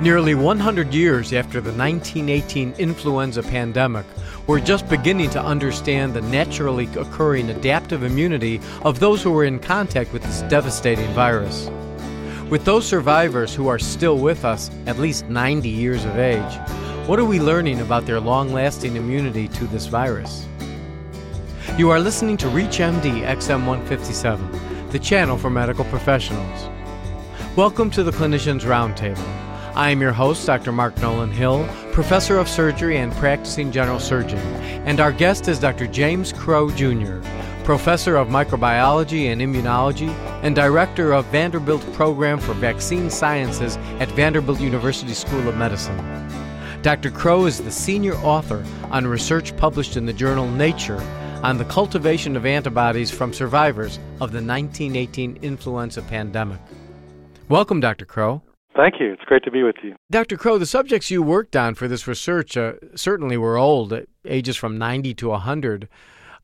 Nearly 100 years after the 1918 influenza pandemic, we're just beginning to understand the naturally occurring adaptive immunity of those who were in contact with this devastating virus. With those survivors who are still with us, at least 90 years of age, what are we learning about their long lasting immunity to this virus? You are listening to ReachMD XM157, the channel for medical professionals. Welcome to the Clinicians Roundtable. I am your host, Dr. Mark Nolan Hill, professor of surgery and practicing general surgeon, and our guest is Dr. James Crow Jr., professor of microbiology and immunology and director of Vanderbilt Program for Vaccine Sciences at Vanderbilt University School of Medicine. Dr. Crow is the senior author on research published in the journal Nature on the cultivation of antibodies from survivors of the 1918 influenza pandemic. Welcome, Dr. Crow. Thank you. It's great to be with you. Dr. Crow, the subjects you worked on for this research uh, certainly were old, ages from 90 to 100.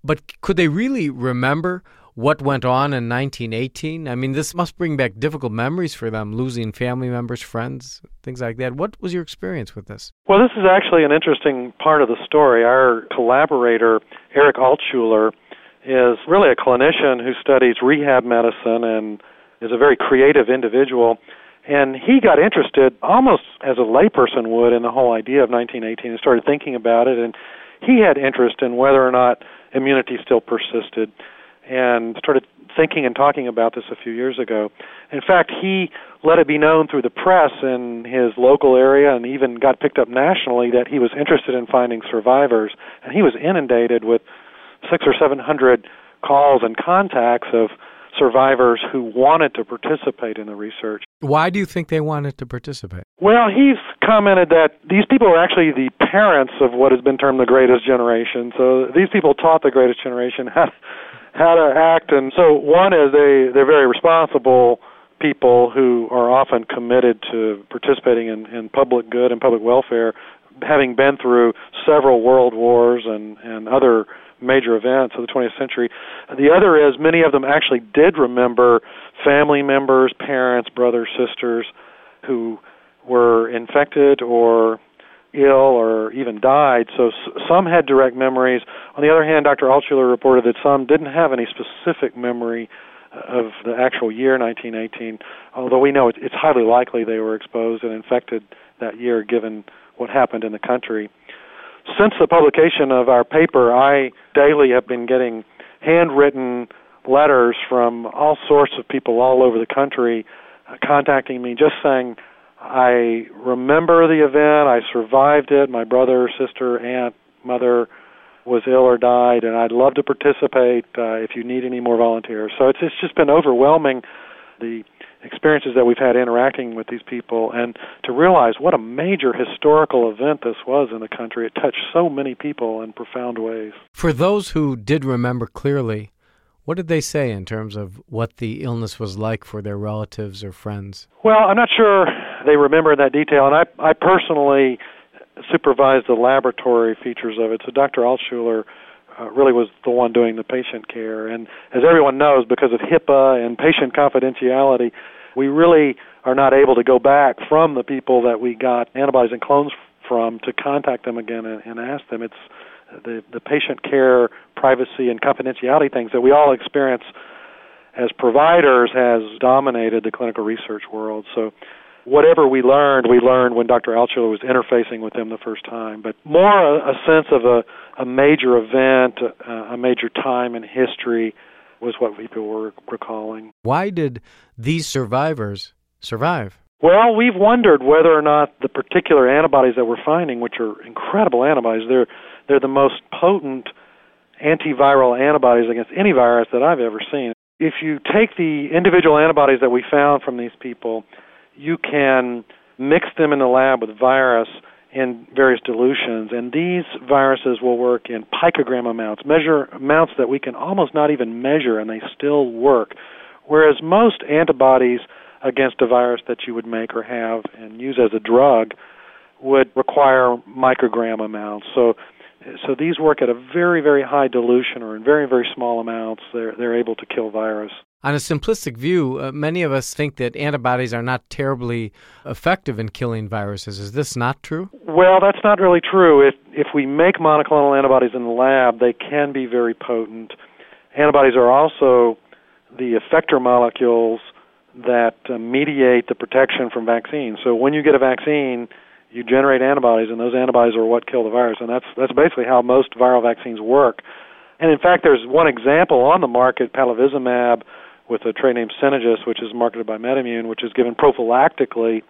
But could they really remember what went on in 1918? I mean, this must bring back difficult memories for them, losing family members, friends, things like that. What was your experience with this? Well, this is actually an interesting part of the story. Our collaborator, Eric Altshuler, is really a clinician who studies rehab medicine and is a very creative individual. And he got interested almost as a layperson would in the whole idea of 1918 and started thinking about it. And he had interest in whether or not immunity still persisted and started thinking and talking about this a few years ago. In fact, he let it be known through the press in his local area and even got picked up nationally that he was interested in finding survivors. And he was inundated with six or seven hundred calls and contacts of survivors who wanted to participate in the research. Why do you think they wanted to participate? Well, he's commented that these people are actually the parents of what has been termed the greatest generation. So these people taught the greatest generation how how to act and so one is they they're very responsible people who are often committed to participating in, in public good and public welfare having been through several world wars and and other major events of the 20th century. The other is many of them actually did remember family members, parents, brothers, sisters who were infected or ill or even died. So some had direct memories. On the other hand, Dr. Altshuler reported that some didn't have any specific memory uh, of the actual year 1918, although we know it's highly likely they were exposed and infected that year given what happened in the country. Since the publication of our paper, I daily have been getting handwritten letters from all sorts of people all over the country uh, contacting me just saying, I remember the event, I survived it, my brother, sister, aunt, mother was ill or died, and I'd love to participate uh, if you need any more volunteers. So it's, it's just been overwhelming the experiences that we've had interacting with these people and to realize what a major historical event this was in the country. It touched so many people in profound ways. For those who did remember clearly, what did they say in terms of what the illness was like for their relatives or friends? Well, I'm not sure they remember in that detail, and I, I personally supervised the laboratory features of it. So Dr. Altshuler uh, really was the one doing the patient care. And as everyone knows, because of HIPAA and patient confidentiality, we really are not able to go back from the people that we got antibodies and clones from to contact them again and, and ask them. It's the the patient care, privacy, and confidentiality things that we all experience as providers has dominated the clinical research world. So whatever we learned, we learned when Dr. Altshuler was interfacing with them the first time. But more a, a sense of a, a major event, uh, a major time in history was what people were recalling. Why did these survivors survive? Well, we've wondered whether or not the particular antibodies that we're finding, which are incredible antibodies, they're they're the most potent antiviral antibodies against any virus that I've ever seen. If you take the individual antibodies that we found from these people, you can mix them in the lab with virus in various dilutions, and these viruses will work in picogram amounts, measure amounts that we can almost not even measure, and they still work. Whereas most antibodies against a virus that you would make or have and use as a drug would require microgram amounts. So So these work at a very, very high dilution or in very, very small amounts. They're, they're able to kill virus. On a simplistic view, uh, many of us think that antibodies are not terribly effective in killing viruses. Is this not true? Well, that's not really true. If if we make monoclonal antibodies in the lab, they can be very potent. Antibodies are also the effector molecules that uh, mediate the protection from vaccines. So when you get a vaccine, you generate antibodies, and those antibodies are what kill the virus. And that's that's basically how most viral vaccines work. And in fact, there's one example on the market, palivizumab, with a trade name Synagis, which is marketed by MedImmune, which is given prophylactically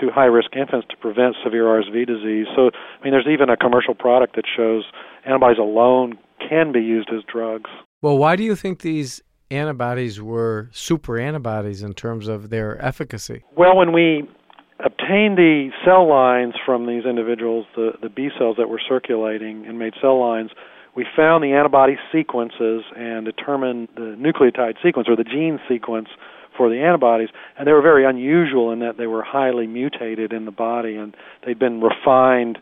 to high-risk infants to prevent severe RSV disease. So, I mean, there's even a commercial product that shows antibodies alone can be used as drugs. Well, why do you think these antibodies were super antibodies in terms of their efficacy? Well, when we obtained the cell lines from these individuals, the, the B cells that were circulating, and made cell lines, we found the antibody sequences and determined the nucleotide sequence or the gene sequence for the antibodies, and they were very unusual in that they were highly mutated in the body and they'd been refined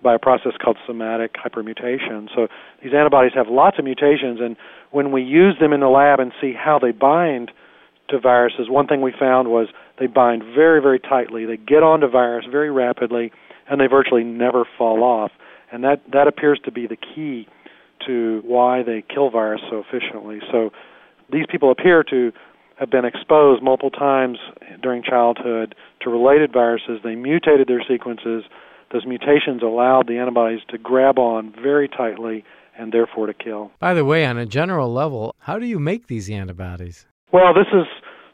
by a process called somatic hypermutation. So these antibodies have lots of mutations, and when we use them in the lab and see how they bind to viruses, one thing we found was they bind very, very tightly. They get onto virus very rapidly, and they virtually never fall off. And that that appears to be the key to why they kill virus so efficiently. So these people appear to have been exposed multiple times during childhood to related viruses. They mutated their sequences those mutations allowed the antibodies to grab on very tightly and therefore to kill. By the way, on a general level, how do you make these antibodies? Well, this is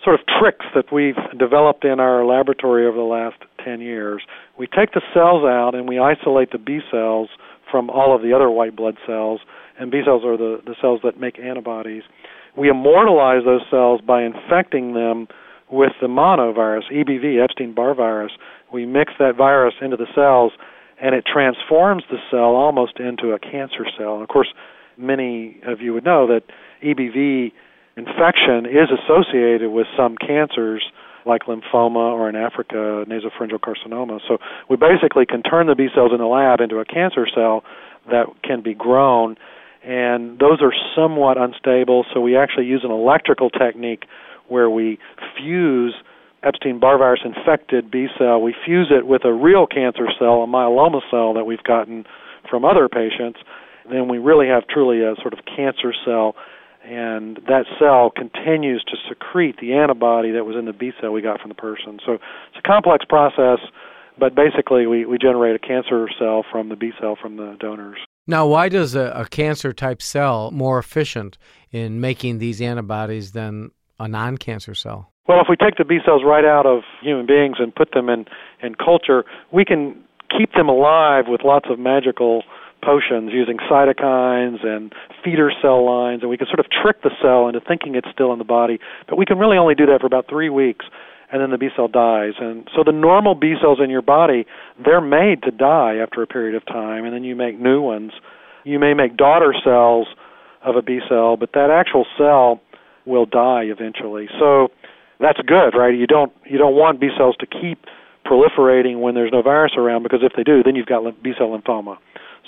sort of tricks that we've developed in our laboratory over the last 10 years. We take the cells out and we isolate the B cells from all of the other white blood cells, and B cells are the, the cells that make antibodies. We immortalize those cells by infecting them with the monovirus, EBV, Epstein Barr virus, we mix that virus into the cells and it transforms the cell almost into a cancer cell. And of course, many of you would know that EBV infection is associated with some cancers like lymphoma or in Africa, nasopharyngeal carcinoma. So we basically can turn the B cells in the lab into a cancer cell that can be grown, and those are somewhat unstable. So we actually use an electrical technique where we fuse Epstein Barr virus infected B cell, we fuse it with a real cancer cell, a myeloma cell that we've gotten from other patients, then we really have truly a sort of cancer cell, and that cell continues to secrete the antibody that was in the B cell we got from the person. So it's a complex process, but basically we, we generate a cancer cell from the B cell from the donors. Now, why does a, a cancer type cell more efficient in making these antibodies than a non cancer cell? Well, if we take the B cells right out of human beings and put them in, in culture, we can keep them alive with lots of magical potions using cytokines and feeder cell lines, and we can sort of trick the cell into thinking it's still in the body. But we can really only do that for about three weeks, and then the B cell dies. And so the normal B cells in your body, they're made to die after a period of time, and then you make new ones. You may make daughter cells of a B cell, but that actual cell will die eventually. So that's good, right? You don't you don't want B cells to keep proliferating when there's no virus around because if they do, then you've got B cell lymphoma.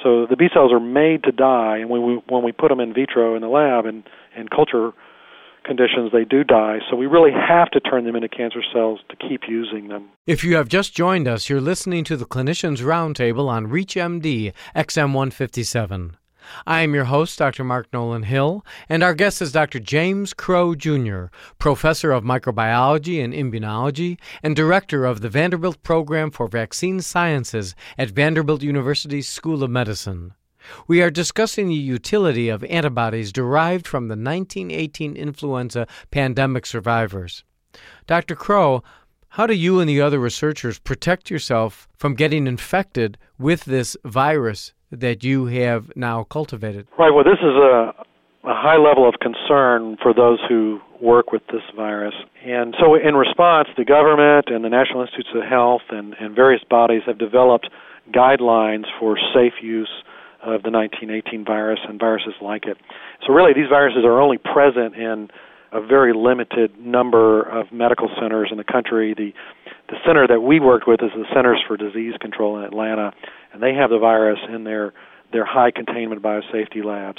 So the B cells are made to die, and when we when we put them in vitro in the lab and in culture conditions, they do die. So we really have to turn them into cancer cells to keep using them. If you have just joined us, you're listening to the Clinicians Roundtable on ReachMD XM157. I am your host, Dr. Mark Nolan Hill, and our guest is Dr. James Crow Jr., professor of microbiology and immunology and director of the Vanderbilt Program for Vaccine Sciences at Vanderbilt University's School of Medicine. We are discussing the utility of antibodies derived from the 1918 influenza pandemic survivors. Dr. Crow, how do you and the other researchers protect yourself from getting infected with this virus that you have now cultivated? Right. Well, this is a, a high level of concern for those who work with this virus. And so, in response, the government and the National Institutes of Health and, and various bodies have developed guidelines for safe use of the 1918 virus and viruses like it. So, really, these viruses are only present in a very limited number of medical centers in the country. The the center that we worked with is the Centers for Disease Control in Atlanta, and they have the virus in their their high containment biosafety labs.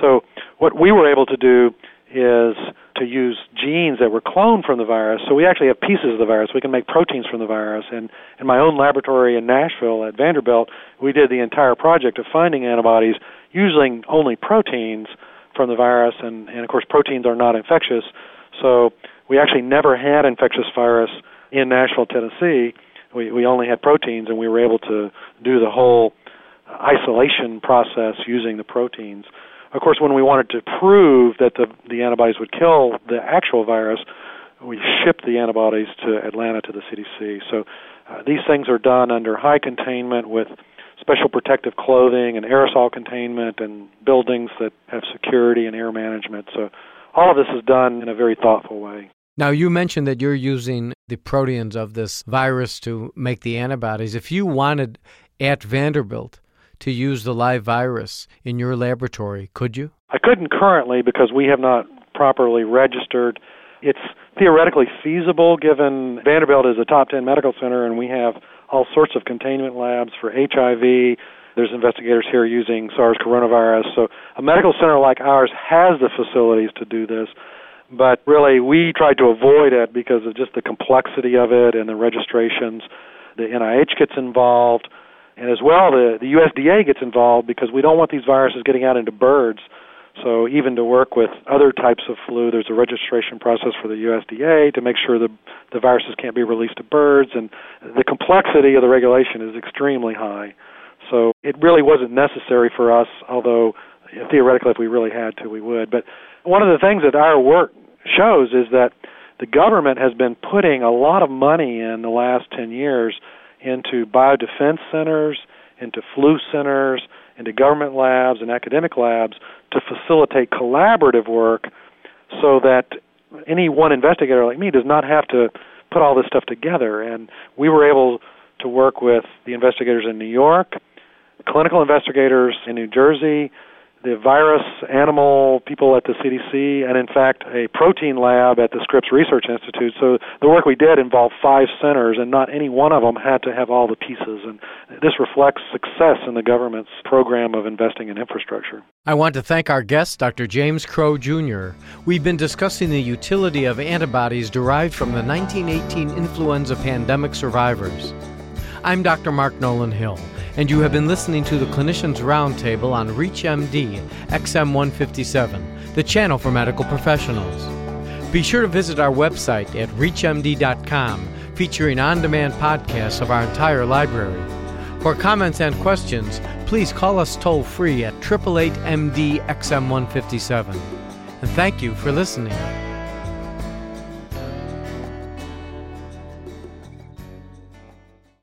So what we were able to do is to use genes that were cloned from the virus. So we actually have pieces of the virus. We can make proteins from the virus. And in my own laboratory in Nashville at Vanderbilt, we did the entire project of finding antibodies using only proteins from the virus. And, and of course, proteins are not infectious. So we actually never had infectious virus in Nashville, Tennessee. We, we only had proteins, and we were able to do the whole isolation process using the proteins. Of course, when we wanted to prove that the, the antibodies would kill the actual virus, we shipped the antibodies to Atlanta to the CDC. So uh, these things are done under high containment with special protective clothing and aerosol containment and buildings that have security and air management. So all of this is done in a very thoughtful way. Now, you mentioned that you're using the proteins of this virus to make the antibodies. If you wanted at Vanderbilt to use the live virus in your laboratory, could you? I couldn't currently because we have not properly registered. It's theoretically feasible given Vanderbilt is a top 10 medical center and we have all sorts of containment labs for HIV. There's investigators here using SARS coronavirus. So a medical center like ours has the facilities to do this. But really, we tried to avoid it because of just the complexity of it and the registrations. The NIH gets involved and as well, the, the USDA gets involved because we don't want these viruses getting out into birds. So even to work with other types of flu, there's a registration process for the USDA to make sure the the viruses can't be released to birds, and the complexity of the regulation is extremely high. So it really wasn't necessary for us, although theoretically, if we really had to, we would. But one of the things that our work shows is that the government has been putting a lot of money in the last 10 years into biodefense centers, into flu centers, into government labs and academic labs to facilitate collaborative work so that any one investigator like me does not have to put all this stuff together. And we were able to work with the investigators in New York, clinical investigators in New Jersey, the virus animal people at the CDC, and in fact, a protein lab at the Scripps Research Institute. So the work we did involved five centers, and not any one of them had to have all the pieces. And this reflects success in the government's program of investing in infrastructure. I want to thank our guest, Dr. James Crow Jr. We've been discussing the utility of antibodies derived from the 1918 influenza pandemic survivors. I'm Dr. Mark Nolan Hill and you have been listening to the Clinicians Roundtable on ReachMD XM157, the channel for medical professionals. Be sure to visit our website at reachmd.com, featuring on demand podcasts of our entire library. For comments and questions, please call us toll free at 888 MD XM157. And thank you for listening.